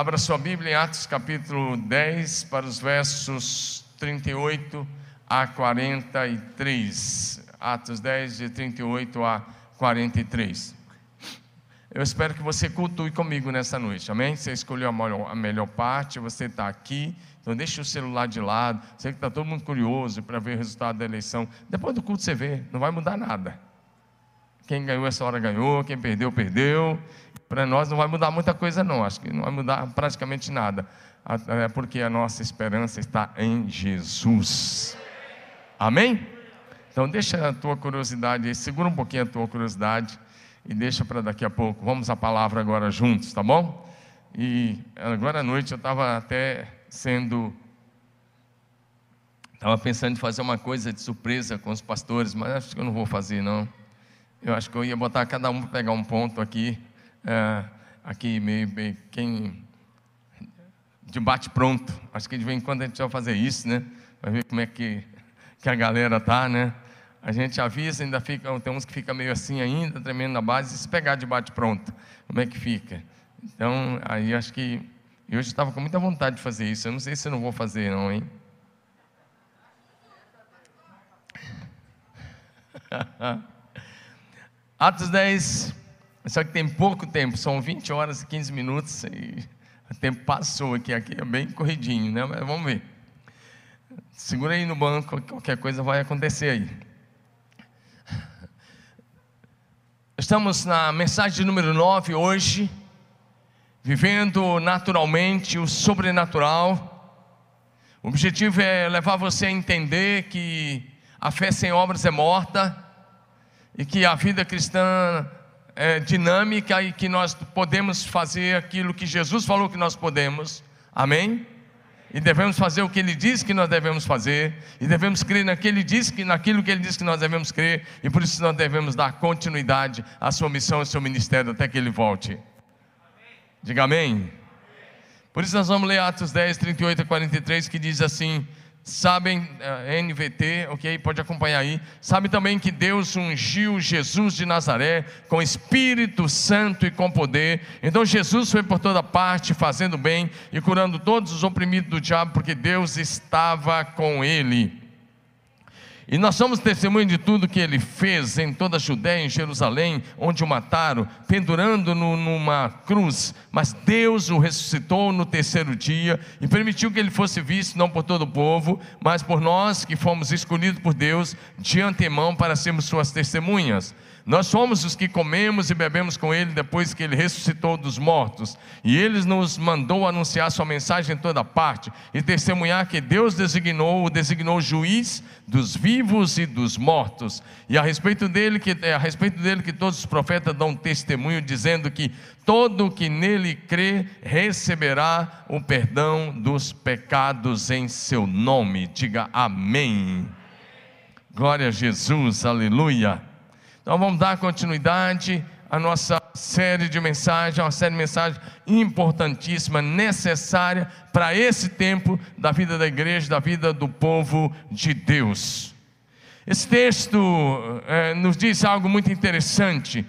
Abra sua Bíblia em Atos capítulo 10, para os versos 38 a 43. Atos 10, de 38 a 43. Eu espero que você cultue comigo nessa noite, amém? Você escolheu a melhor, a melhor parte, você está aqui, então deixa o celular de lado. Sei que está todo mundo curioso para ver o resultado da eleição. Depois do culto você vê, não vai mudar nada. Quem ganhou essa hora ganhou, quem perdeu, perdeu. Para nós não vai mudar muita coisa, não. Acho que não vai mudar praticamente nada. É porque a nossa esperança está em Jesus. Amém? Então deixa a tua curiosidade segura um pouquinho a tua curiosidade e deixa para daqui a pouco. Vamos à palavra agora juntos, tá bom? E agora à noite eu estava até sendo. Estava pensando em fazer uma coisa de surpresa com os pastores, mas acho que eu não vou fazer, não. Eu acho que eu ia botar cada um pegar um ponto aqui é, aqui meio, meio, quem de bate pronto. Acho que de vez em quando a gente vai fazer isso, né? Vai ver como é que, que a galera tá, né? A gente avisa, ainda fica, tem uns que fica meio assim ainda, tremendo na base, se pegar de bate pronto, como é que fica? Então, aí acho que eu hoje estava com muita vontade de fazer isso. Eu não sei se eu não vou fazer, não, hein? Atos 10, só que tem pouco tempo, são 20 horas e 15 minutos e o tempo passou aqui, aqui é bem corridinho, né? Mas vamos ver. Segura aí no banco, qualquer coisa vai acontecer aí. Estamos na mensagem número 9 hoje, vivendo naturalmente o sobrenatural. O objetivo é levar você a entender que a fé sem obras é morta e que a vida cristã é, dinâmica e que nós podemos fazer aquilo que Jesus falou que nós podemos. Amém? E devemos fazer o que Ele diz que nós devemos fazer, e devemos crer naquele diz que, naquilo que Ele diz que nós devemos crer, e por isso nós devemos dar continuidade à sua missão, ao seu ministério, até que Ele volte. Amém. Diga amém. Por isso nós vamos ler Atos 10, 38 a 43, que diz assim: sabem, eh, NVT, ok? Pode acompanhar aí. Sabe também que Deus ungiu Jesus de Nazaré com Espírito Santo e com poder. Então Jesus foi por toda parte fazendo bem e curando todos os oprimidos do diabo, porque Deus estava com ele. E nós somos testemunho de tudo que ele fez em toda a Judéia, em Jerusalém, onde o mataram, pendurando-no numa cruz. Mas Deus o ressuscitou no terceiro dia e permitiu que ele fosse visto não por todo o povo, mas por nós que fomos escolhidos por Deus de antemão para sermos suas testemunhas. Nós somos os que comemos e bebemos com Ele depois que Ele ressuscitou dos mortos. E Ele nos mandou anunciar Sua mensagem em toda parte e testemunhar que Deus designou, o designou juiz dos vivos e dos mortos. E a respeito dele que é a respeito dele que todos os profetas dão testemunho dizendo que todo que nele crê receberá o perdão dos pecados em seu nome. Diga amém. Glória a Jesus. Aleluia. Então vamos dar continuidade à nossa série de mensagens, uma série de mensagens importantíssima, necessária para esse tempo da vida da igreja, da vida do povo de Deus. Esse texto é, nos diz algo muito interessante.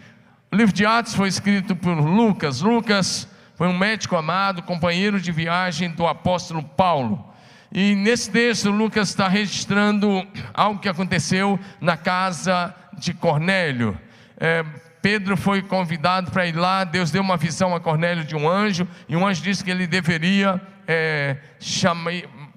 O livro de Atos foi escrito por Lucas. Lucas foi um médico amado, companheiro de viagem do apóstolo Paulo. E nesse texto, Lucas está registrando algo que aconteceu na casa de Cornélio. É, Pedro foi convidado para ir lá, Deus deu uma visão a Cornélio de um anjo, e um anjo disse que ele deveria é, chamar,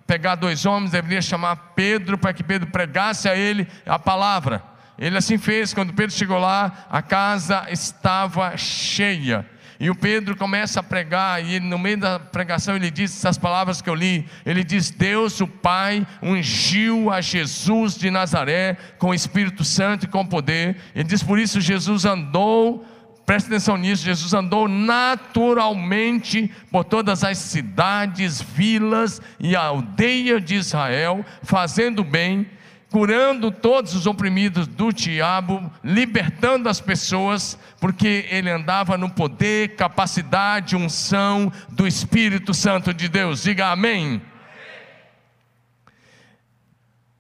pegar dois homens, deveria chamar Pedro para que Pedro pregasse a ele a palavra. Ele assim fez, quando Pedro chegou lá, a casa estava cheia. E o Pedro começa a pregar, e no meio da pregação ele diz essas palavras que eu li. Ele diz: Deus, o Pai, ungiu a Jesus de Nazaré com o Espírito Santo e com poder. Ele diz: Por isso Jesus andou. Preste atenção nisso, Jesus andou naturalmente por todas as cidades, vilas e aldeias de Israel, fazendo bem curando todos os oprimidos do diabo, libertando as pessoas, porque ele andava no poder, capacidade, unção do Espírito Santo de Deus. Diga amém.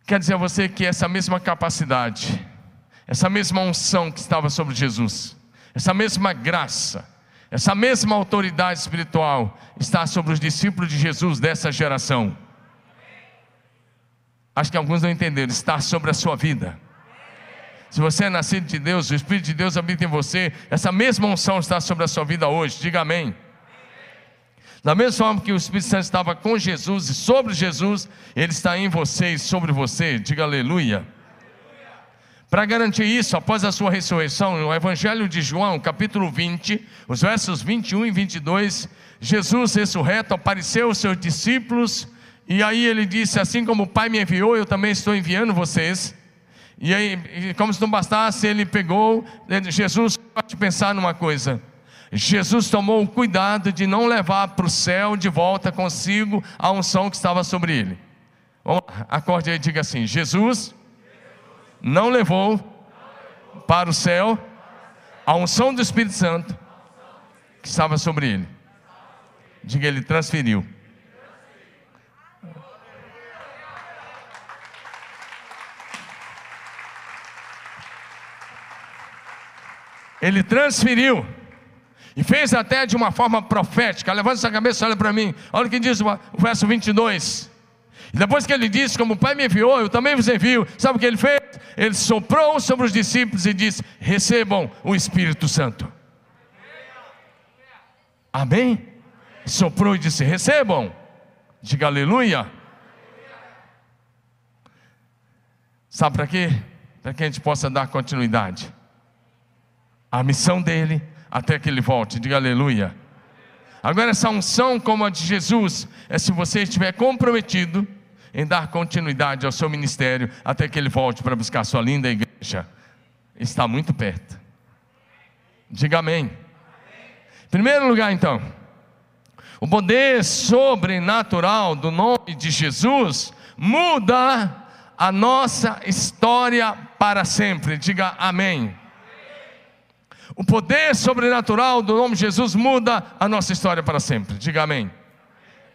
Quer dizer a você que essa mesma capacidade, essa mesma unção que estava sobre Jesus, essa mesma graça, essa mesma autoridade espiritual está sobre os discípulos de Jesus dessa geração. Acho que alguns não entenderam, está sobre a sua vida. Se você é nascido de Deus, o Espírito de Deus habita em você, essa mesma unção está sobre a sua vida hoje. Diga amém. Da mesma forma que o Espírito Santo estava com Jesus e sobre Jesus, ele está em você e sobre você. Diga aleluia. Para garantir isso, após a sua ressurreição, no Evangelho de João, capítulo 20, os versos 21 e 22, Jesus ressurreto apareceu aos seus discípulos, e aí ele disse: Assim como o Pai me enviou, eu também estou enviando vocês. E aí, como se não bastasse, ele pegou, Jesus, pode pensar numa coisa. Jesus tomou o cuidado de não levar para o céu de volta consigo a unção que estava sobre ele. acorde aí e diga assim: Jesus não levou para o céu a unção do Espírito Santo que estava sobre ele. Diga, ele transferiu. Ele transferiu. E fez até de uma forma profética. Levanta essa cabeça, olha para mim. Olha o que diz o verso 22. E depois que ele disse: Como o Pai me enviou, eu também vos envio. Sabe o que ele fez? Ele soprou sobre os discípulos e disse: Recebam o Espírito Santo. Amém? Soprou e disse: Recebam. Diga aleluia. Sabe para quê? Para que a gente possa dar continuidade a missão dele até que ele volte. Diga aleluia. Agora, essa unção, como a de Jesus, é se você estiver comprometido em dar continuidade ao seu ministério até que ele volte para buscar a sua linda igreja. Está muito perto. Diga amém. Em primeiro lugar, então, o poder sobrenatural do nome de Jesus muda a nossa história para sempre. Diga amém. O poder sobrenatural do nome de Jesus muda a nossa história para sempre. Diga amém.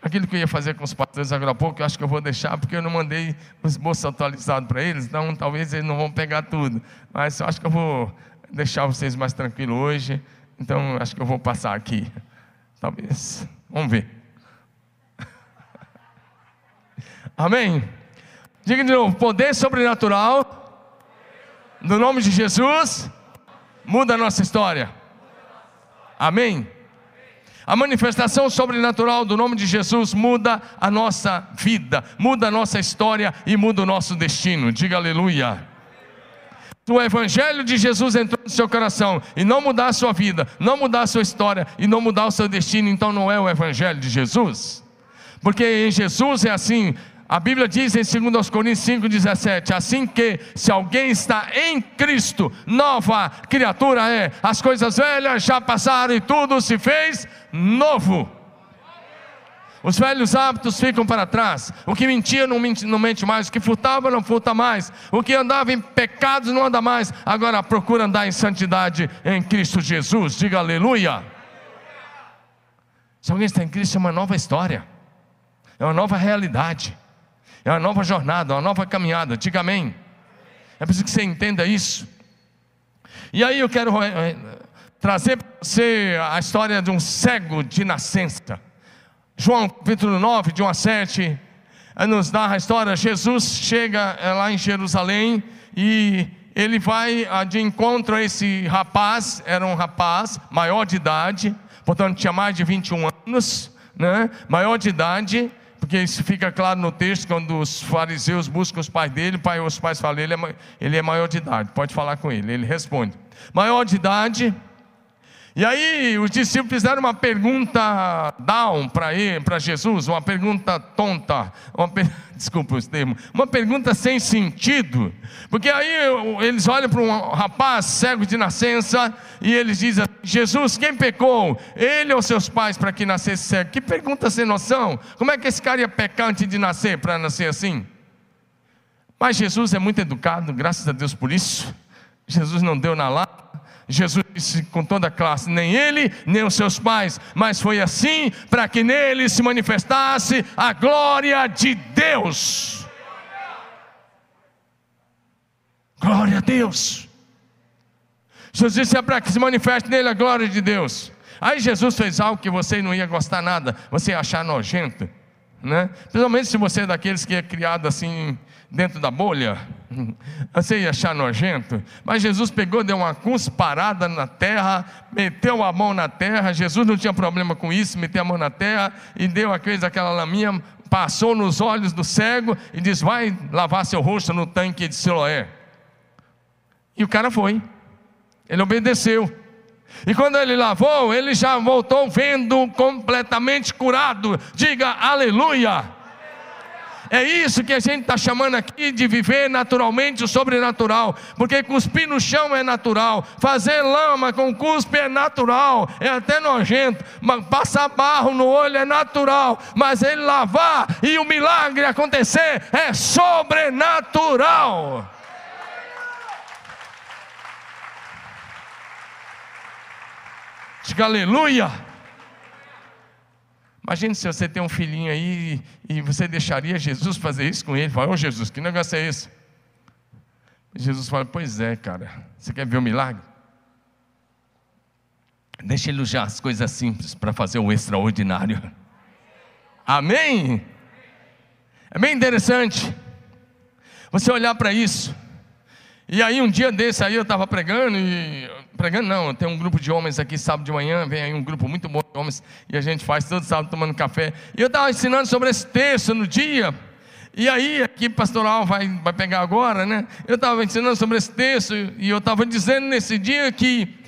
Aquilo que eu ia fazer com os pastores agora há pouco, eu acho que eu vou deixar, porque eu não mandei os bolsos atualizados para eles, então talvez eles não vão pegar tudo. Mas eu acho que eu vou deixar vocês mais tranquilos hoje, então acho que eu vou passar aqui. Talvez. Vamos ver. Amém? Diga de novo: poder sobrenatural, no nome de Jesus muda a nossa história. Amém? A manifestação sobrenatural do nome de Jesus muda a nossa vida, muda a nossa história e muda o nosso destino. Diga aleluia. Se o Evangelho de Jesus entrou no seu coração e não mudar a sua vida, não mudar a sua história e não mudar o seu destino, então não é o Evangelho de Jesus. Porque em Jesus é assim: a Bíblia diz em 2 Coríntios 5,17: Assim que, se alguém está em Cristo, nova criatura é, as coisas velhas já passaram e tudo se fez novo. Os velhos hábitos ficam para trás. O que mentia não mente, não mente mais. O que furtava não furta mais. O que andava em pecados não anda mais. Agora procura andar em santidade em Cristo Jesus. Diga aleluia. Se alguém está em Cristo, é uma nova história, é uma nova realidade. É uma nova jornada, uma nova caminhada. Diga amém. É preciso que você entenda isso. E aí eu quero é, trazer para você a história de um cego de nascença. João capítulo 9, de 1 a 7, nos narra a história. Jesus chega lá em Jerusalém e ele vai de encontro a esse rapaz, era um rapaz maior de idade, portanto tinha mais de 21 anos, né? maior de idade, porque isso fica claro no texto, quando os fariseus buscam os pais dele, os pais falam, ele é, ele é maior de idade, pode falar com ele. Ele responde, maior de idade. E aí os discípulos fizeram uma pergunta down para Jesus, uma pergunta tonta, uma per... desculpa o termo, uma pergunta sem sentido, porque aí eles olham para um rapaz cego de nascença e eles dizem: Jesus, quem pecou? Ele ou seus pais para que nascesse cego? Que pergunta sem noção! Como é que esse cara ia pecar antes de nascer para nascer assim? Mas Jesus é muito educado, graças a Deus por isso. Jesus não deu na lata. Jesus disse com toda a classe: nem ele, nem os seus pais, mas foi assim para que nele se manifestasse a glória de Deus. Glória a Deus. Jesus disse: é para que se manifeste nele a glória de Deus. Aí Jesus fez algo que você não ia gostar nada, você ia achar nojento, né? Principalmente se você é daqueles que é criado assim dentro da bolha, você ia achar nojento. Mas Jesus pegou, deu uma cusparada na terra, meteu a mão na terra. Jesus não tinha problema com isso, meteu a mão na terra e deu aqueles, aquela laminha, passou nos olhos do cego e disse: Vai lavar seu rosto no tanque de Siloé. E o cara foi, ele obedeceu. E quando ele lavou, ele já voltou vendo completamente curado. Diga aleluia. É isso que a gente está chamando aqui de viver naturalmente o sobrenatural, porque cuspir no chão é natural, fazer lama com cuspe é natural, é até nojento, passar barro no olho é natural, mas ele lavar e o milagre acontecer é sobrenatural. Diga aleluia. Imagine se você tem um filhinho aí e você deixaria Jesus fazer isso com ele. Fala, ô oh, Jesus, que negócio é esse? Jesus fala, pois é, cara, você quer ver o milagre? Deixa ele usar as coisas simples para fazer o extraordinário. Amém? É bem interessante você olhar para isso. E aí um dia desse aí eu estava pregando e pregando não, tem um grupo de homens aqui sábado de manhã, vem aí um grupo muito bom de homens e a gente faz todo sábado tomando café. E eu estava ensinando sobre esse texto no dia. E aí, aqui pastoral vai, vai pegar agora, né? Eu estava ensinando sobre esse texto e eu estava dizendo nesse dia que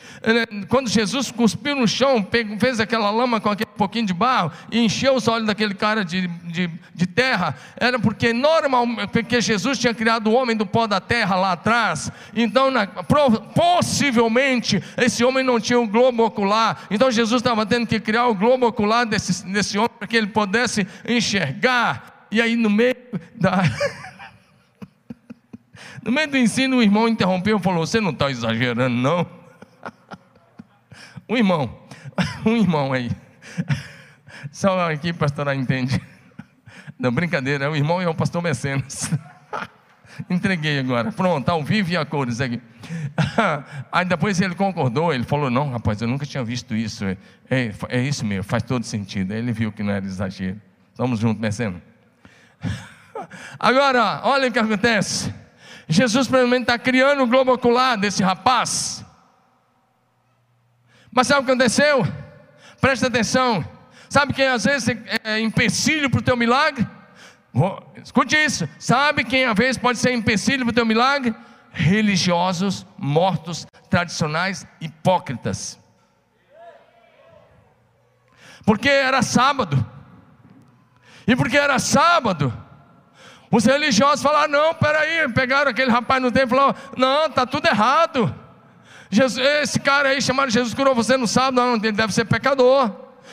quando Jesus cuspiu no chão, fez aquela lama com aquele pouquinho de barro e encheu os olhos daquele cara de, de, de terra, era porque normal, porque Jesus tinha criado o homem do pó da terra lá atrás, então na, possivelmente esse homem não tinha um globo ocular, então Jesus estava tendo que criar o globo ocular desse, desse homem para que ele pudesse enxergar, e aí no meio da. No meio do ensino, o irmão interrompeu e falou: Você não está exagerando, não? Um irmão, um irmão aí. Só aqui, pastor, entende. Não, brincadeira, é o irmão e é o pastor Mecenas. Entreguei agora. Pronto, ao vivo e a cores aqui. Aí depois ele concordou, ele falou: Não, rapaz, eu nunca tinha visto isso. É, é, é isso mesmo, faz todo sentido. Aí ele viu que não era exagero. Estamos juntos, Mecenas. Agora, olha o que acontece. Jesus provavelmente está criando o globo ocular desse rapaz. Mas sabe o que aconteceu? Presta atenção. Sabe quem às vezes é, é empecilho para o teu milagre? Escute isso. Sabe quem às vezes pode ser empecilho para o teu milagre? Religiosos, mortos, tradicionais, hipócritas. Porque era sábado. E porque era sábado, os religiosos falaram: não, peraí, pegaram aquele rapaz no templo e falaram: não, está tudo errado. Jesus, esse cara aí chamado Jesus curou você no sábado, não, ele deve ser pecador.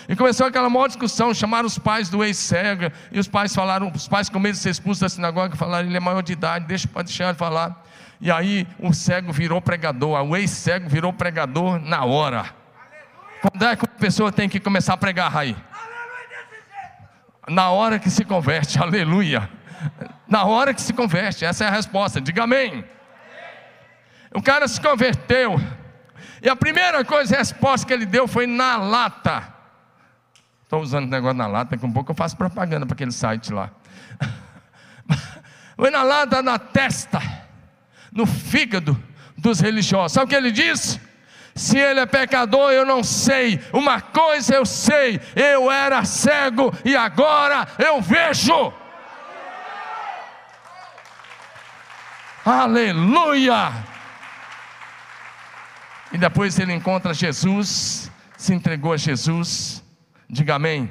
E começou aquela maior discussão, chamaram os pais do ex-cega, e os pais falaram, os pais com medo de ser expulsos da sinagoga, falaram, ele é maior de idade, deixa, pode deixar ele falar. E aí o cego virou pregador, o ex-cego virou pregador na hora. Quando é que a pessoa tem que começar a pregar aí? Na hora que se converte, aleluia. Na hora que se converte, essa é a resposta, diga amém. O cara se converteu. E a primeira coisa, a resposta que ele deu foi na lata. Estou usando o negócio na lata, daqui um pouco eu faço propaganda para aquele site lá. Foi na lata, na testa, no fígado dos religiosos. Sabe o que ele disse? Se ele é pecador, eu não sei. Uma coisa eu sei: eu era cego e agora eu vejo. Aleluia! E depois ele encontra Jesus, se entregou a Jesus, diga amém.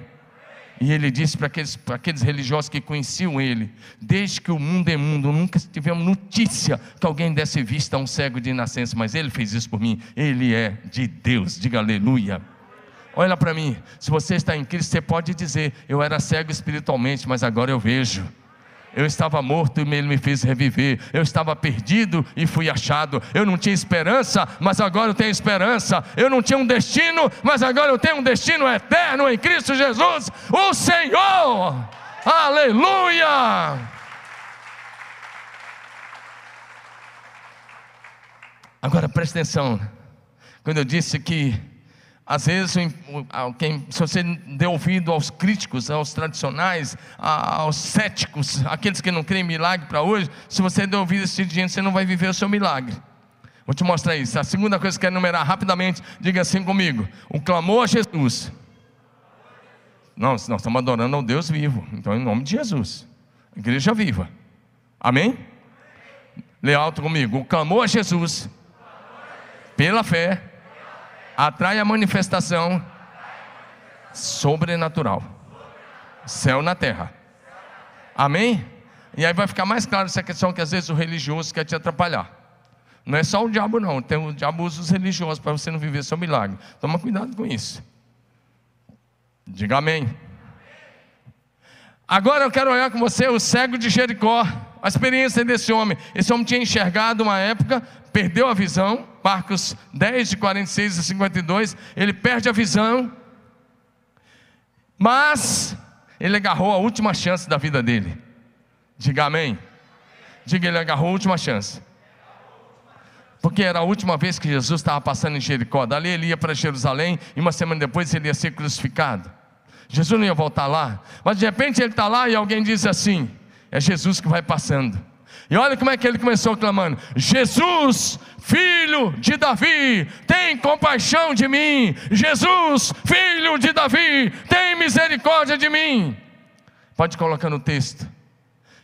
E ele disse para aqueles, para aqueles religiosos que conheciam ele: Desde que o mundo é mundo, nunca tivemos notícia que alguém desse vista a um cego de nascença, mas ele fez isso por mim. Ele é de Deus, diga aleluia. Olha para mim, se você está em Cristo, você pode dizer: Eu era cego espiritualmente, mas agora eu vejo. Eu estava morto e ele me fez reviver. Eu estava perdido e fui achado. Eu não tinha esperança, mas agora eu tenho esperança. Eu não tinha um destino, mas agora eu tenho um destino eterno em Cristo Jesus, o Senhor. Aleluia! Agora preste atenção. Quando eu disse que Às vezes, quem, se você der ouvido aos críticos, aos tradicionais, aos céticos, aqueles que não creem em milagre para hoje, se você der ouvido a esse tipo de gente, você não vai viver o seu milagre. Vou te mostrar isso. A segunda coisa que eu quero enumerar rapidamente, diga assim comigo: o clamor a Jesus. Não, nós estamos adorando ao Deus vivo, então em nome de Jesus, igreja viva, amém? Leia alto comigo: o clamor a Jesus, pela fé atrai a manifestação sobrenatural. Céu na terra. Amém? E aí vai ficar mais claro essa questão que às vezes o religioso quer te atrapalhar. Não é só o diabo, não. Tem o diabo usa os religiosos para você não viver seu milagre. Toma cuidado com isso. Diga amém. Agora eu quero olhar com você o cego de Jericó. A experiência desse homem. Esse homem tinha enxergado uma época, perdeu a visão. Marcos 10, de 46 a 52. Ele perde a visão. Mas ele agarrou a última chance da vida dele. Diga amém. Diga, ele agarrou a última chance. Porque era a última vez que Jesus estava passando em Jericó. Dali ele ia para Jerusalém e uma semana depois ele ia ser crucificado. Jesus não ia voltar lá. Mas de repente ele está lá e alguém diz assim: é Jesus que vai passando. E olha como é que ele começou clamando: Jesus, filho de Davi, tem compaixão de mim. Jesus, filho de Davi, tem misericórdia de mim. Pode colocar no texto.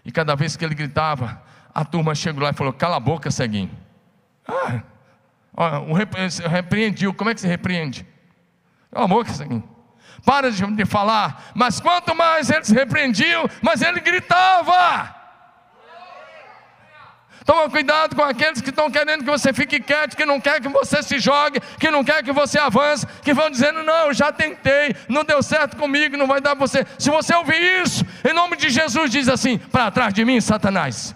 E cada vez que ele gritava, a turma chegou lá e falou: Cala a boca, ceguinho. Ah, repreendiu. Como é que se repreende? Cala a boca, ceguinho. Para de, falar. Mas quanto mais eles repreendiam, mais ele gritava. Toma cuidado com aqueles que estão querendo que você fique quieto, que não quer que você se jogue, que não quer que você avance, que vão dizendo: Não, já tentei, não deu certo comigo, não vai dar para você. Se você ouvir isso, em nome de Jesus, diz assim: Para trás de mim, Satanás.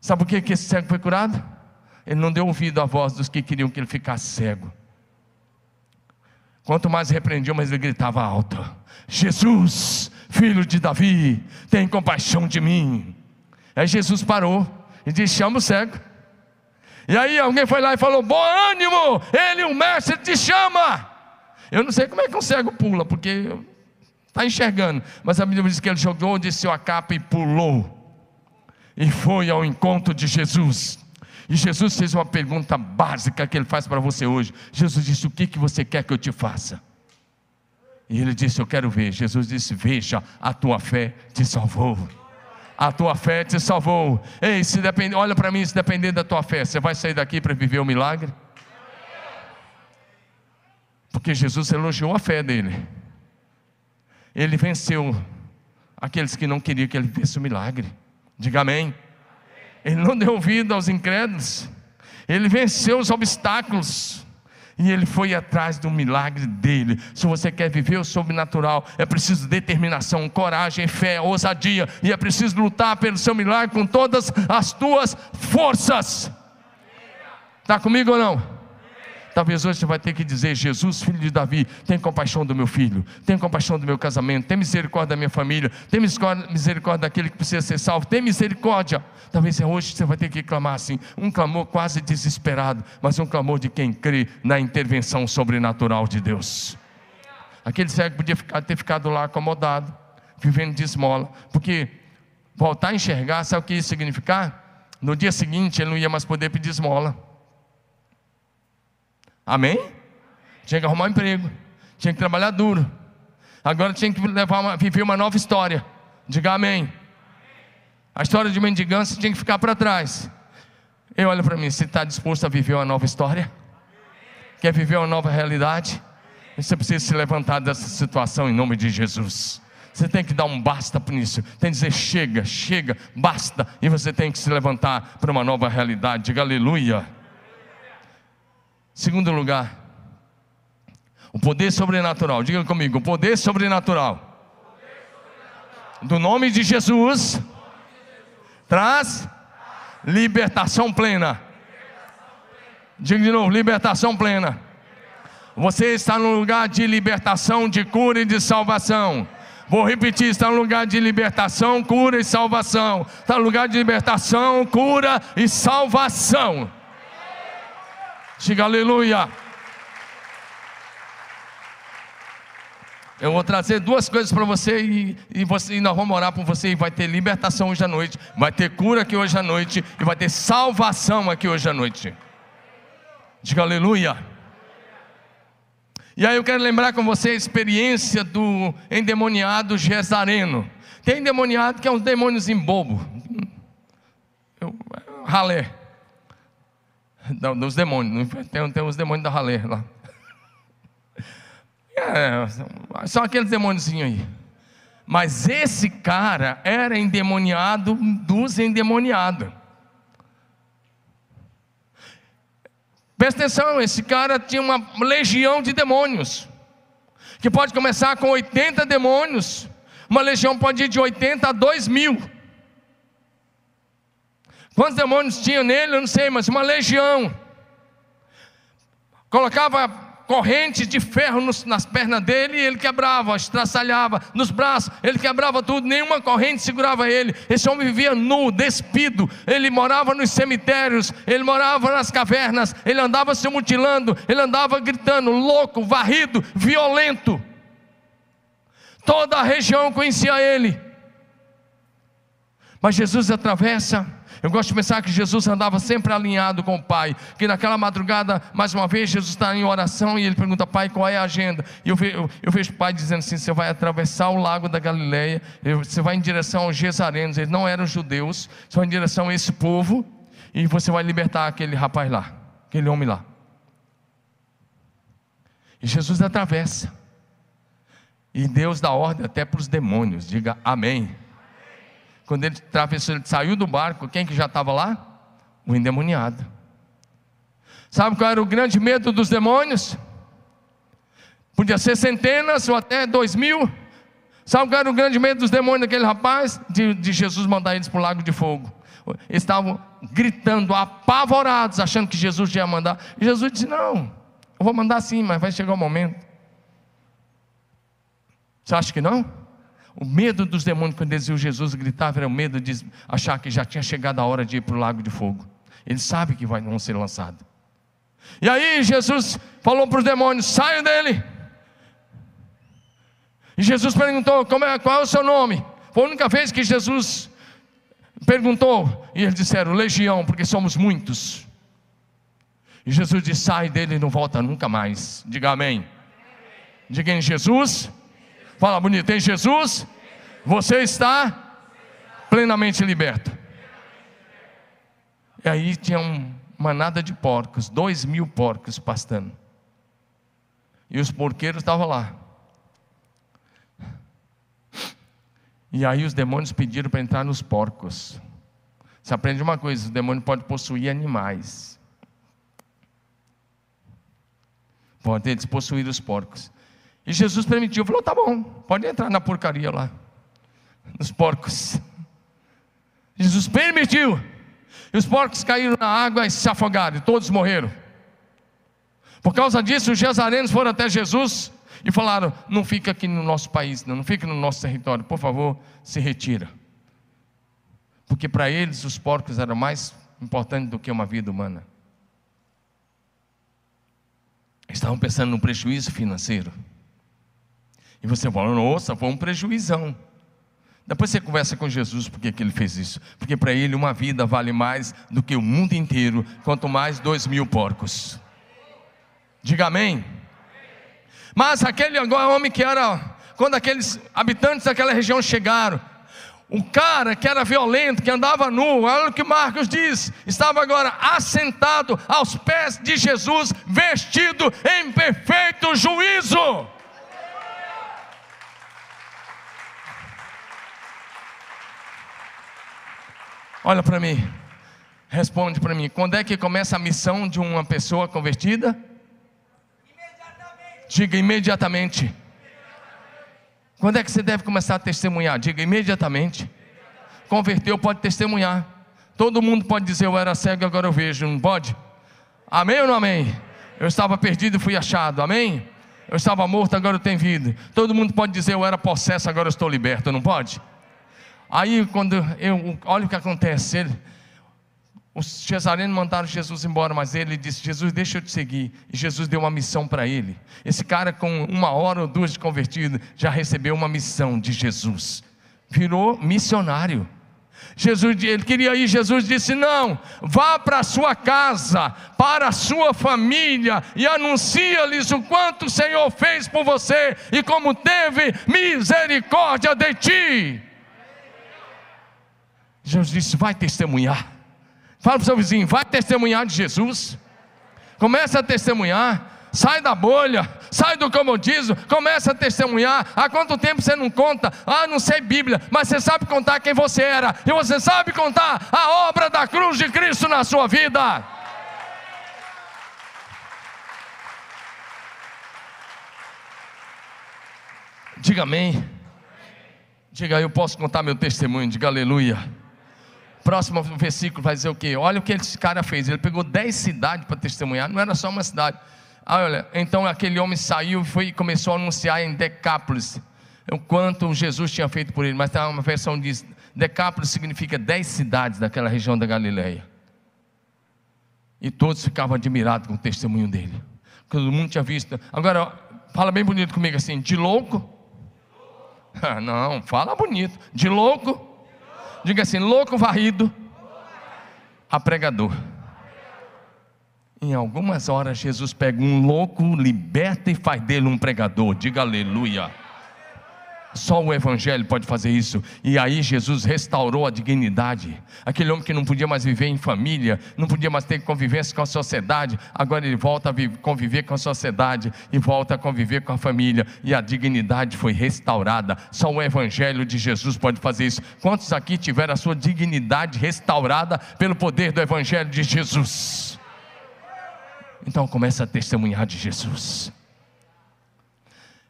Sabe por que esse cego foi curado? Ele não deu ouvido à voz dos que queriam que ele ficasse cego. Quanto mais repreendiam, mais ele gritava alto: Jesus, filho de Davi, tem compaixão de mim. Aí Jesus parou e disse: Chama o cego. E aí alguém foi lá e falou: Bom ânimo, ele, o mestre, te chama. Eu não sei como é que um cego pula, porque está enxergando, mas a Bíblia diz que ele jogou de sua capa e pulou, e foi ao encontro de Jesus. E Jesus fez uma pergunta básica que ele faz para você hoje. Jesus disse: O que, que você quer que eu te faça? E ele disse: Eu quero ver. Jesus disse: Veja, a tua fé te salvou. A tua fé te salvou. Ei, se depende, olha para mim, se depender da tua fé, você vai sair daqui para viver o um milagre? Porque Jesus elogiou a fé dele. Ele venceu aqueles que não queriam que ele vivesse o milagre. Diga amém. Ele não deu ouvido aos incrédulos. Ele venceu os obstáculos. E ele foi atrás do milagre dele. Se você quer viver o sobrenatural, é preciso determinação, coragem, fé, ousadia. E é preciso lutar pelo seu milagre com todas as tuas forças. Está comigo ou não? Talvez hoje você vai ter que dizer: Jesus, filho de Davi, tem compaixão do meu filho, tem compaixão do meu casamento, tem misericórdia da minha família, tem misericórdia daquele que precisa ser salvo, tem misericórdia. Talvez hoje você vai ter que clamar assim, um clamor quase desesperado, mas um clamor de quem crê na intervenção sobrenatural de Deus. Aquele cego podia ficar, ter ficado lá acomodado, vivendo de esmola, porque voltar a enxergar, sabe o que isso significar? No dia seguinte ele não ia mais poder pedir esmola. Amém? Tinha que arrumar um emprego, tinha que trabalhar duro. Agora tinha que levar uma, viver uma nova história. Diga amém. A história de mendigância tinha que ficar para trás. E olha para mim, você está disposto a viver uma nova história? Quer viver uma nova realidade? Você precisa se levantar dessa situação em nome de Jesus. Você tem que dar um basta por isso. Tem que dizer chega, chega, basta. E você tem que se levantar para uma nova realidade. Diga aleluia. Segundo lugar, o poder sobrenatural. Diga comigo, o poder sobrenatural. Do nome de Jesus traz libertação plena. Diga de novo, libertação plena. Você está no lugar de libertação, de cura e de salvação. Vou repetir: está no lugar de libertação, cura e salvação. Está no lugar de libertação, cura e salvação. Diga aleluia. Eu vou trazer duas coisas para você e, e, você e nós vamos orar por você e vai ter libertação hoje à noite, vai ter cura aqui hoje à noite e vai ter salvação aqui hoje à noite. Diga aleluia. E aí eu quero lembrar com você a experiência do endemoniado Gesareno. Tem endemoniado que é um demônios em bobo. Eu, ralé. Não, dos demônios. Tem, tem os demônios da ralé lá. É, são aqueles demôniozinhos aí. Mas esse cara era endemoniado dos endemoniados. Presta atenção, esse cara tinha uma legião de demônios. Que pode começar com 80 demônios. Uma legião pode ir de 80 a 2 mil. Quantos demônios tinha nele? Eu não sei, mas uma legião. Colocava correntes de ferro nos, nas pernas dele e ele quebrava, estraçalhava, nos braços, ele quebrava tudo, nenhuma corrente segurava ele. Esse homem vivia nu, despido, ele morava nos cemitérios, ele morava nas cavernas, ele andava se mutilando, ele andava gritando, louco, varrido, violento. Toda a região conhecia ele. Mas Jesus atravessa eu gosto de pensar que Jesus andava sempre alinhado com o Pai. Que naquela madrugada, mais uma vez, Jesus está em oração e ele pergunta: Pai, qual é a agenda? E eu, vejo, eu vejo o Pai dizendo assim: Você vai atravessar o lago da Galileia, você vai em direção aos Gesarenos. Eles não eram judeus, você vai em direção a esse povo e você vai libertar aquele rapaz lá, aquele homem lá. E Jesus atravessa. E Deus dá ordem até para os demônios. Diga amém. Quando ele atravessou, ele saiu do barco, quem que já estava lá? O endemoniado. Sabe qual era o grande medo dos demônios? Podia ser centenas ou até dois mil. Sabe qual era o grande medo dos demônios daquele rapaz? De, de Jesus mandar eles para o lago de fogo. Eles estavam gritando, apavorados, achando que Jesus ia mandar. E Jesus disse: Não, eu vou mandar sim, mas vai chegar o um momento. Você acha que não? O medo dos demônios, quando eles viam Jesus gritar, era o medo de achar que já tinha chegado a hora de ir para o lago de fogo. Eles sabem que vão ser lançados. E aí Jesus falou para os demônios: saiam dele. E Jesus perguntou: é, qual é o seu nome? Foi a única vez que Jesus perguntou. E eles disseram: Legião, porque somos muitos. E Jesus disse: sai dele e não volta nunca mais. Diga amém. Diga em Jesus Fala bonito, em Jesus, você está plenamente liberto. E aí tinha uma manada de porcos, dois mil porcos pastando. E os porqueiros estavam lá. E aí os demônios pediram para entrar nos porcos. Você aprende uma coisa: o demônio pode possuir animais. Pode eles possuir os porcos. E Jesus permitiu, falou: tá bom, pode entrar na porcaria lá, nos porcos. Jesus permitiu. E os porcos caíram na água e se afogaram, e todos morreram. Por causa disso, os gesarenos foram até Jesus e falaram: Não fica aqui no nosso país, não, não fica no nosso território, por favor, se retira. Porque para eles os porcos eram mais importantes do que uma vida humana. Estavam pensando no prejuízo financeiro. E você fala, nossa, foi um prejuizão. Depois você conversa com Jesus por que ele fez isso. Porque para ele uma vida vale mais do que o mundo inteiro, quanto mais dois mil porcos. Diga amém. Mas aquele agora homem que era, quando aqueles habitantes daquela região chegaram, o cara que era violento, que andava nu, olha o que Marcos diz, estava agora assentado aos pés de Jesus, vestido em perfeito juízo. Olha para mim. Responde para mim. Quando é que começa a missão de uma pessoa convertida? Imediatamente. Diga imediatamente. imediatamente. Quando é que você deve começar a testemunhar? Diga imediatamente. imediatamente. Converteu, pode testemunhar. Todo mundo pode dizer: Eu era cego, agora eu vejo. Não pode? Amém ou não amém? Eu estava perdido e fui achado. Amém? Eu estava morto, agora eu tenho vida. Todo mundo pode dizer: Eu era possesso, agora eu estou liberto. Não pode? Aí quando eu olha o que acontece, ele, Os cesarenos mandaram Jesus embora, mas ele disse: Jesus, deixa eu te seguir. E Jesus deu uma missão para ele. Esse cara, com uma hora ou duas de convertido, já recebeu uma missão de Jesus. Virou missionário. Jesus, ele queria ir, Jesus disse: Não, vá para a sua casa, para a sua família, e anuncia-lhes o quanto o Senhor fez por você e como teve misericórdia de ti. Jesus disse: Vai testemunhar. Fala para o seu vizinho, vai testemunhar de Jesus. Começa a testemunhar. Sai da bolha, sai do comodismo, começa a testemunhar. Há quanto tempo você não conta? Ah, não sei Bíblia, mas você sabe contar quem você era, e você sabe contar a obra da cruz de Cristo na sua vida. Diga amém. Diga, eu posso contar meu testemunho, diga aleluia próximo versículo vai dizer o quê? Olha o que esse cara fez. Ele pegou dez cidades para testemunhar, não era só uma cidade. Ah, olha, então aquele homem saiu e começou a anunciar em Decápolis o quanto Jesus tinha feito por ele. Mas tem uma versão diz: Decápolis significa dez cidades daquela região da Galileia. E todos ficavam admirados com o testemunho dele. Todo mundo tinha visto. Agora, fala bem bonito comigo assim: de louco? não, fala bonito. De louco? Diga assim: louco varrido a pregador. Em algumas horas, Jesus pega um louco, liberta e faz dele um pregador. Diga aleluia. Só o Evangelho pode fazer isso. E aí Jesus restaurou a dignidade. Aquele homem que não podia mais viver em família, não podia mais ter convivência com a sociedade, agora ele volta a conviver com a sociedade e volta a conviver com a família. E a dignidade foi restaurada. Só o Evangelho de Jesus pode fazer isso. Quantos aqui tiveram a sua dignidade restaurada pelo poder do Evangelho de Jesus? Então começa a testemunhar de Jesus.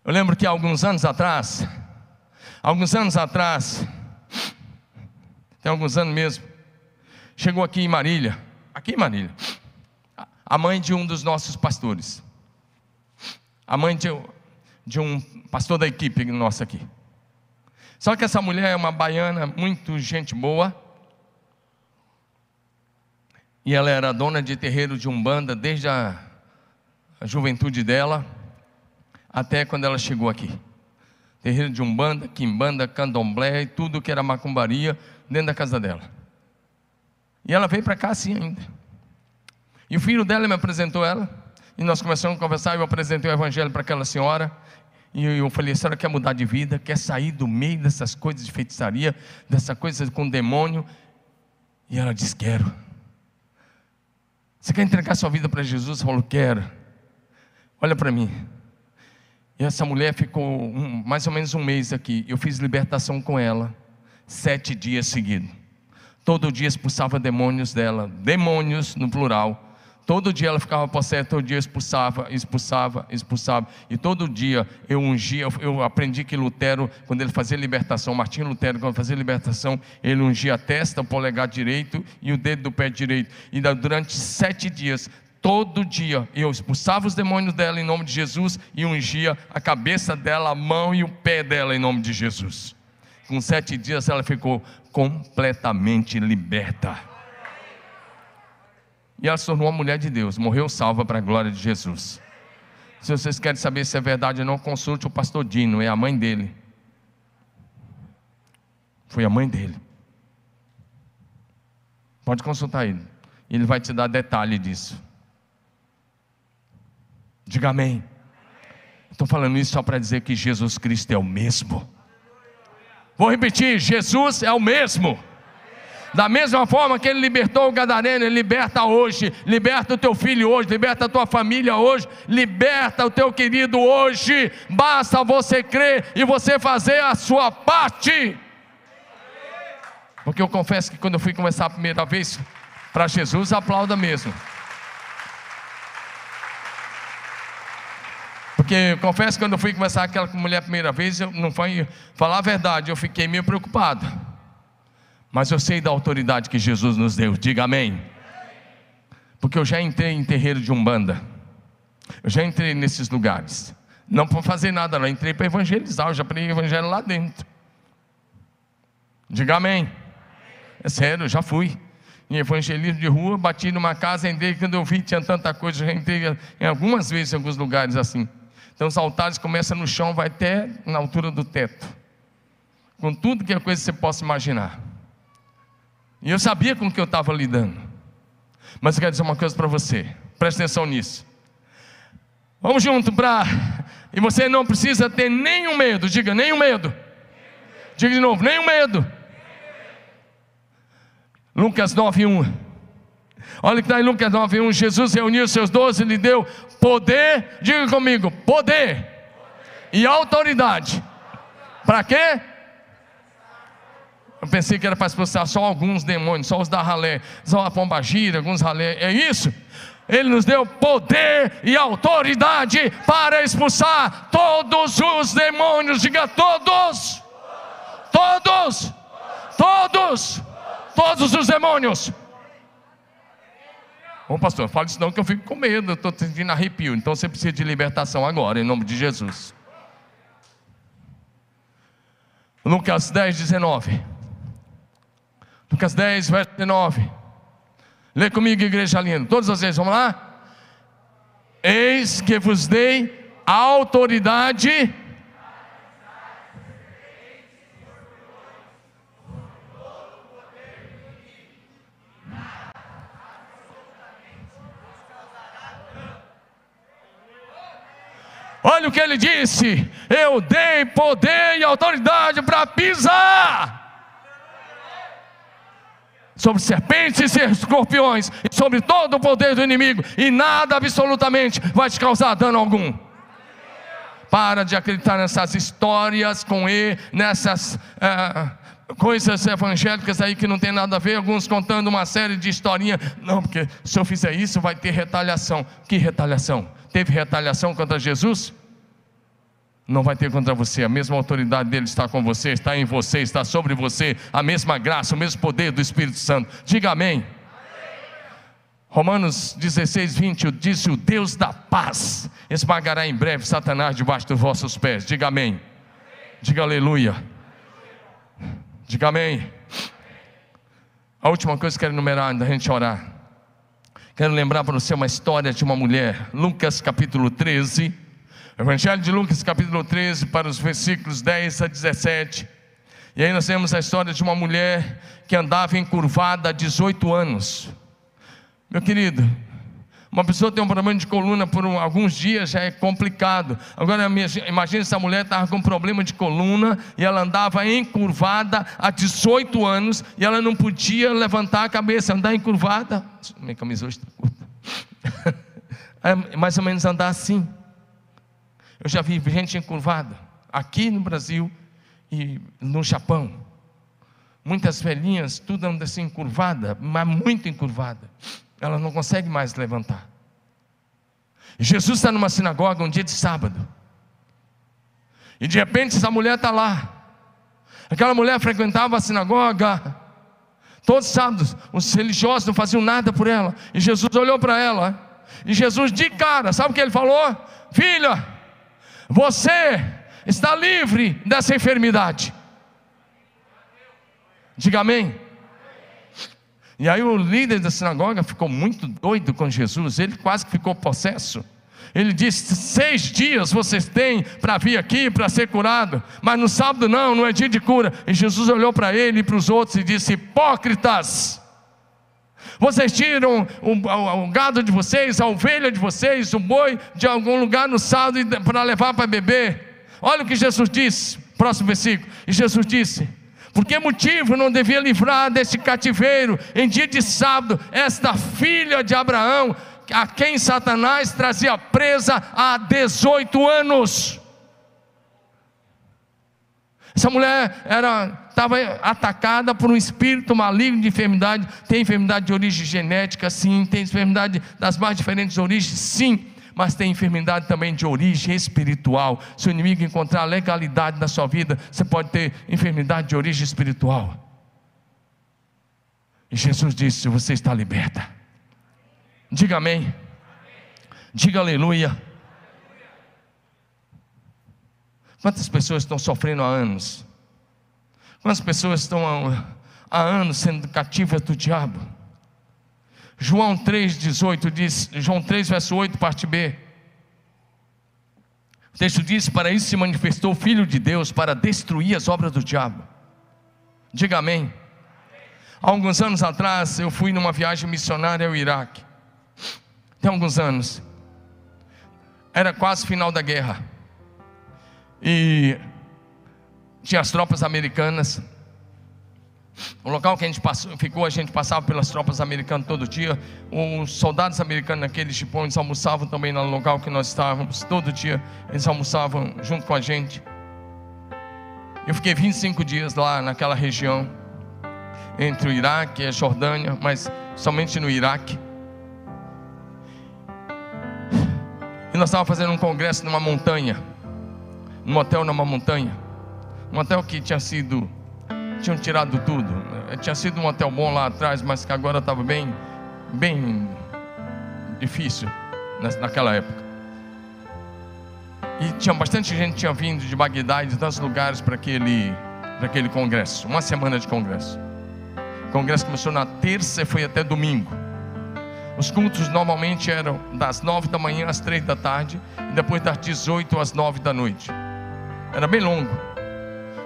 Eu lembro que alguns anos atrás, Alguns anos atrás, tem alguns anos mesmo, chegou aqui em Marília, aqui em Marília, a mãe de um dos nossos pastores, a mãe de, de um pastor da equipe nossa aqui. Só que essa mulher é uma baiana, muito gente boa, e ela era dona de terreiro de Umbanda desde a, a juventude dela, até quando ela chegou aqui terreiro de Umbanda, Quimbanda, Candomblé e tudo que era macumbaria dentro da casa dela. E ela veio para cá assim ainda. E o filho dela me apresentou ela, e nós começamos a conversar, eu apresentei o evangelho para aquela senhora, e eu falei, a senhora quer mudar de vida, quer sair do meio dessas coisas de feitiçaria, dessa coisa com demônio? E ela disse, quero. Você quer entregar sua vida para Jesus? Eu falou, quero. Olha para mim. E essa mulher ficou um, mais ou menos um mês aqui. Eu fiz libertação com ela, sete dias seguidos. Todo dia expulsava demônios dela, demônios no plural. Todo dia ela ficava possessa, todo dia expulsava, expulsava, expulsava. E todo dia eu ungia, eu aprendi que Lutero, quando ele fazia libertação, Martinho Lutero, quando fazia libertação, ele ungia a testa, o polegar direito e o dedo do pé direito. E durante sete dias, Todo dia eu expulsava os demônios dela em nome de Jesus e ungia a cabeça dela, a mão e o pé dela em nome de Jesus. Com sete dias ela ficou completamente liberta. E ela se tornou uma mulher de Deus, morreu salva para a glória de Jesus. Se vocês querem saber se é verdade ou não, consulte o pastor Dino, é a mãe dele. Foi a mãe dele. Pode consultar ele. Ele vai te dar detalhe disso. Diga amém. Estou falando isso só para dizer que Jesus Cristo é o mesmo. Vou repetir: Jesus é o mesmo. Da mesma forma que ele libertou o Gadareno, ele liberta hoje, liberta o teu filho hoje, liberta a tua família hoje, liberta o teu querido hoje. Basta você crer e você fazer a sua parte. Porque eu confesso que quando eu fui começar a primeira vez para Jesus, aplauda mesmo. Porque confesso que quando eu fui conversar com aquela mulher a primeira vez, eu não foi falar a verdade, eu fiquei meio preocupado. Mas eu sei da autoridade que Jesus nos deu. Diga amém. Porque eu já entrei em terreiro de Umbanda. Eu já entrei nesses lugares. Não para fazer nada, não. entrei para evangelizar. Eu já preguei evangelho lá dentro. Diga amém. É sério, eu já fui. em evangelismo de rua, bati numa casa, entrei, quando eu vi tinha tanta coisa, já entrei em algumas vezes em alguns lugares assim. Então os altares começam no chão, vai até na altura do teto. Com tudo que é coisa que você possa imaginar. E eu sabia com o que eu estava lidando. Mas eu quero dizer uma coisa para você, preste atenção nisso. Vamos junto para. E você não precisa ter nenhum medo, diga nenhum medo. Diga de novo, nenhum medo. Lucas 9:1. Olha que está em Lucas 9:1. Jesus reuniu seus doze e lhe deu poder, diga comigo, poder e autoridade. Para quê? Eu pensei que era para expulsar só alguns demônios, só os da ralé, só a pomba gira, alguns ralé. É isso? Ele nos deu poder e autoridade para expulsar todos os demônios. Diga todos. Todos. Todos todos os demônios. Ô pastor, fale isso não que eu fico com medo, eu estou sentindo arrepio. Então você precisa de libertação agora, em nome de Jesus. Lucas 10, 19. Lucas 10, verso 19. Lê comigo, igreja linda. Todos vocês, vamos lá? Eis que vos dei autoridade Olha o que ele disse: Eu dei poder e autoridade para pisar sobre serpentes e escorpiões, e sobre todo o poder do inimigo, e nada absolutamente vai te causar dano algum. Para de acreditar nessas histórias com E, nessas é, coisas evangélicas aí que não tem nada a ver, alguns contando uma série de historinhas. Não, porque se eu fizer isso vai ter retaliação. Que retaliação? Teve retaliação contra Jesus? Não vai ter contra você, a mesma autoridade dele está com você, está em você, está sobre você, a mesma graça, o mesmo poder do Espírito Santo. Diga amém. amém. Romanos 16, 20 disse: O Deus da paz esmagará em breve Satanás debaixo dos vossos pés. Diga amém. amém. Diga aleluia. Diga amém. A última coisa que quero enumerar antes da gente orar. Quero lembrar para você uma história de uma mulher, Lucas capítulo 13. Evangelho de Lucas, capítulo 13, para os versículos 10 a 17. E aí nós temos a história de uma mulher que andava encurvada há 18 anos. Meu querido, uma pessoa tem um problema de coluna por um, alguns dias já é complicado. Agora imagine essa mulher estava com um problema de coluna e ela andava encurvada há 18 anos e ela não podia levantar a cabeça, andar encurvada. Minha camisa hoje está curta. É mais ou menos andar assim. Eu já vi gente encurvada, aqui no Brasil e no Japão. Muitas velhinhas, tudo anda assim encurvada, mas muito encurvada. Ela não consegue mais levantar. Jesus está numa sinagoga um dia de sábado. E de repente essa mulher está lá. Aquela mulher frequentava a sinagoga. Todos os sábados, os religiosos não faziam nada por ela. E Jesus olhou para ela. E Jesus, de cara, sabe o que ele falou? Filha, você está livre dessa enfermidade. Diga amém. E aí o líder da sinagoga ficou muito doido com Jesus, ele quase ficou possesso. Ele disse: seis dias vocês têm para vir aqui para ser curado, mas no sábado não, não é dia de cura. E Jesus olhou para ele e para os outros e disse: Hipócritas, vocês tiram o, o, o, gado de vocês, a ovelha de vocês, o boi de algum lugar no sábado para levar para beber. Olha o que Jesus disse, próximo versículo. E Jesus disse: Por que motivo não devia livrar desse cativeiro em dia de sábado esta filha de Abraão, a quem Satanás trazia presa há 18 anos? Essa mulher era estava atacada por um espírito maligno de enfermidade. Tem enfermidade de origem genética, sim. Tem enfermidade das mais diferentes origens, sim. Mas tem enfermidade também de origem espiritual. Se o inimigo encontrar legalidade na sua vida, você pode ter enfermidade de origem espiritual. E Jesus disse: Você está liberta. Diga amém. Diga aleluia. Quantas pessoas estão sofrendo há anos? Quantas pessoas estão há, anos sendo cativas do diabo? João 3,18 diz, João 3, verso 8, parte B. O texto diz: Para isso se manifestou o Filho de Deus, para destruir as obras do diabo. Diga amém. Há alguns anos atrás, eu fui numa viagem missionária ao Iraque. Tem alguns anos. Era quase final da guerra. E tinha as tropas americanas. O local que a gente passou, ficou, a gente passava pelas tropas americanas todo dia. Os soldados americanos naqueles chipões almoçavam também no local que nós estávamos. Todo dia eles almoçavam junto com a gente. Eu fiquei 25 dias lá naquela região, entre o Iraque e a Jordânia, mas somente no Iraque. E nós estávamos fazendo um congresso numa montanha, num hotel numa montanha. Um hotel que tinha sido tinham tirado tudo. Tinha sido um hotel bom lá atrás, mas que agora estava bem, bem difícil naquela época. E tinha bastante gente tinha vindo de Bagdá e de tantos lugares para aquele, para aquele congresso. Uma semana de congresso. O congresso começou na terça e foi até domingo. Os cultos normalmente eram das nove da manhã às três da tarde e depois das 18 às nove da noite. Era bem longo.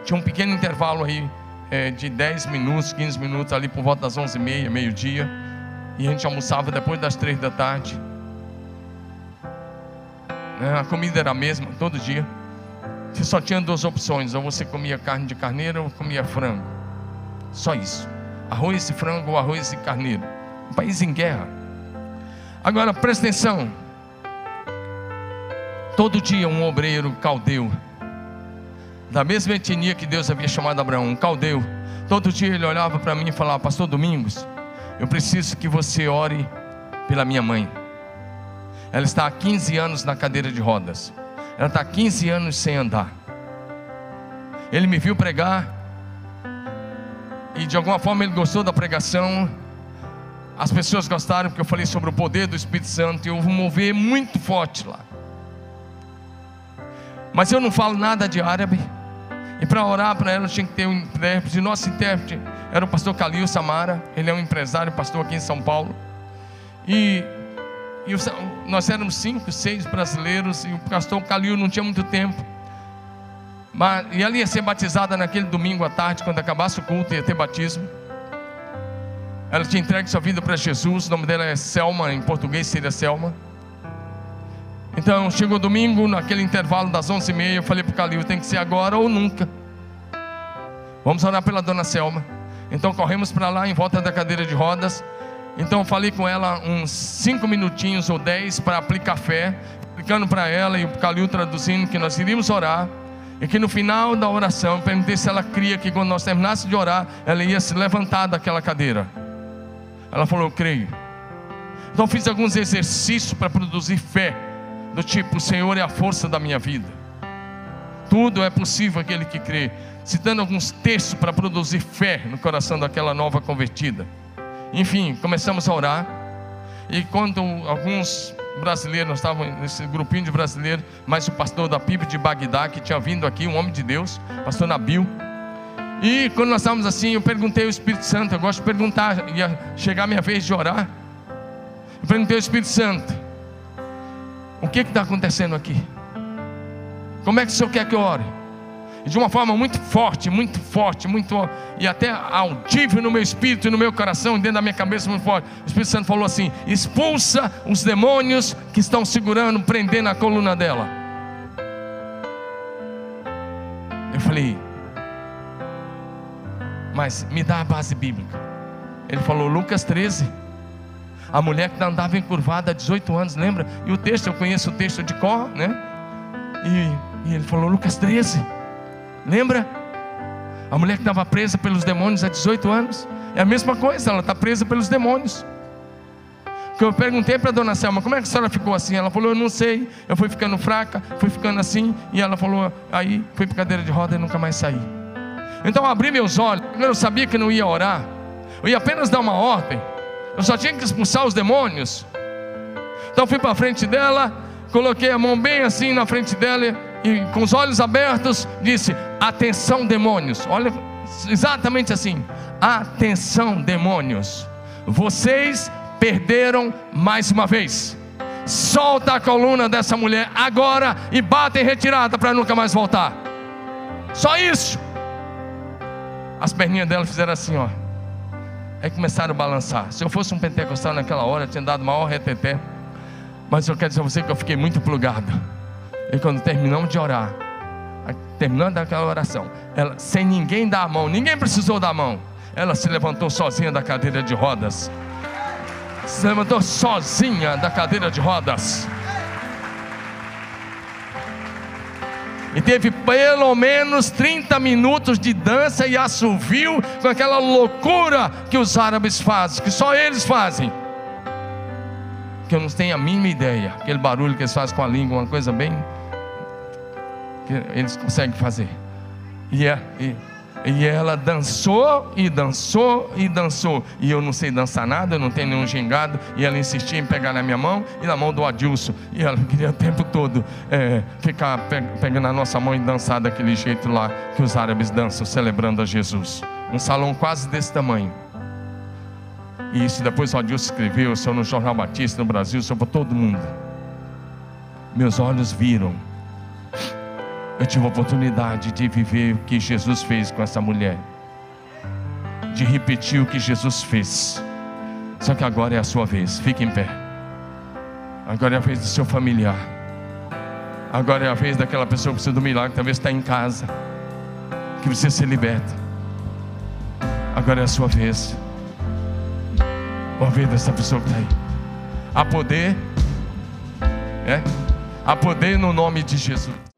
Tinha um pequeno intervalo aí é, de 10 minutos, 15 minutos, ali por volta das 11h30, meio-dia. E a gente almoçava depois das 3 da tarde. É, a comida era a mesma, todo dia. Você só tinha duas opções: ou você comia carne de carneiro ou comia frango. Só isso. Arroz e frango ou arroz e carneiro. Um país em guerra. Agora presta atenção. Todo dia um obreiro caldeu da mesma etnia que Deus havia chamado Abraão, um caldeu. Todo dia ele olhava para mim e falava: Pastor Domingos, eu preciso que você ore pela minha mãe. Ela está há 15 anos na cadeira de rodas. Ela está há 15 anos sem andar. Ele me viu pregar e de alguma forma ele gostou da pregação. As pessoas gostaram porque eu falei sobre o poder do Espírito Santo e houve um mover muito forte lá. Mas eu não falo nada de árabe. E para orar para ela tinha que ter um intérprete. E nosso intérprete era o pastor Calil Samara. Ele é um empresário, pastor aqui em São Paulo. E, e nós éramos cinco, seis brasileiros. E o pastor Calil não tinha muito tempo. Mas, e ela ia ser batizada naquele domingo à tarde, quando acabasse o culto, ia ter batismo. Ela tinha entregue sua vida para Jesus. O nome dela é Selma, em português seria Selma. Então chegou domingo, naquele intervalo das 11h30, eu falei para o Calil: tem que ser agora ou nunca. Vamos orar pela dona Selma. Então corremos para lá em volta da cadeira de rodas. Então falei com ela uns 5 minutinhos ou 10 para aplicar fé, explicando para ela e o Calil traduzindo que nós iríamos orar. E que no final da oração eu perguntei se ela cria que quando nós terminássemos de orar, ela ia se levantar daquela cadeira. Ela falou: Eu creio. Então fiz alguns exercícios para produzir fé do tipo: O Senhor é a força da minha vida. Tudo é possível aquele que crê. Citando alguns textos para produzir fé no coração daquela nova convertida. Enfim, começamos a orar. E quando alguns brasileiros, nós estávamos nesse grupinho de brasileiros, mas o pastor da PIB de Bagdá, que tinha vindo aqui, um homem de Deus, pastor Nabil. E quando nós estávamos assim, eu perguntei ao Espírito Santo, eu gosto de perguntar, ia chegar a minha vez de orar. Eu perguntei ao Espírito Santo, o que está acontecendo aqui? Como é que o Senhor quer que eu ore? De uma forma muito forte, muito forte, muito e até audível no meu espírito e no meu coração, dentro da minha cabeça muito forte. O Espírito Santo falou assim: expulsa os demônios que estão segurando, prendendo a coluna dela. Eu falei, mas me dá a base bíblica. Ele falou, Lucas 13 a mulher que andava encurvada há 18 anos, lembra? E o texto, eu conheço o texto de Có, né? E, e ele falou, Lucas 13, lembra? A mulher que estava presa pelos demônios há 18 anos, é a mesma coisa, ela está presa pelos demônios. Que eu perguntei para a dona Selma, como é que a senhora ficou assim? Ela falou, eu não sei, eu fui ficando fraca, fui ficando assim, e ela falou, aí fui para cadeira de roda e nunca mais saí. Então eu abri meus olhos, eu sabia que não ia orar, eu ia apenas dar uma ordem, eu só tinha que expulsar os demônios. Então fui para frente dela, coloquei a mão bem assim na frente dela e com os olhos abertos disse: Atenção, demônios. Olha, exatamente assim: Atenção, demônios. Vocês perderam mais uma vez. Solta a coluna dessa mulher agora e bate em retirada para nunca mais voltar. Só isso. As perninhas dela fizeram assim, ó. Aí começaram a balançar. Se eu fosse um pentecostal naquela hora, tinha dado maior reteté. Mas eu quero dizer a você que eu fiquei muito plugado. E quando terminamos de orar, terminando aquela oração, ela, sem ninguém dar a mão, ninguém precisou dar a mão, ela se levantou sozinha da cadeira de rodas. Se levantou sozinha da cadeira de rodas. E teve pelo menos 30 minutos de dança e assovio com aquela loucura que os árabes fazem, que só eles fazem. Que eu não tenho a mínima ideia. Aquele barulho que eles fazem com a língua, uma coisa bem. que eles conseguem fazer. E, é, e e ela dançou e dançou e dançou. E eu não sei dançar nada, eu não tenho nenhum gingado. E ela insistia em pegar na minha mão e na mão do Adilson. E ela queria o tempo todo é, ficar pegando a nossa mão e dançar daquele jeito lá que os árabes dançam, celebrando a Jesus. Um salão quase desse tamanho. E isso depois o Adilson escreveu, saiu no Jornal Batista no Brasil, sobre todo mundo. Meus olhos viram eu tive a oportunidade de viver o que Jesus fez com essa mulher, de repetir o que Jesus fez. Só que agora é a sua vez, fique em pé. Agora é a vez do seu familiar. Agora é a vez daquela pessoa que precisa do milagre, talvez está em casa, que precisa ser liberta. Agora é a sua vez. Ou a vez dessa pessoa que está aí. Há poder, é? Há poder no nome de Jesus.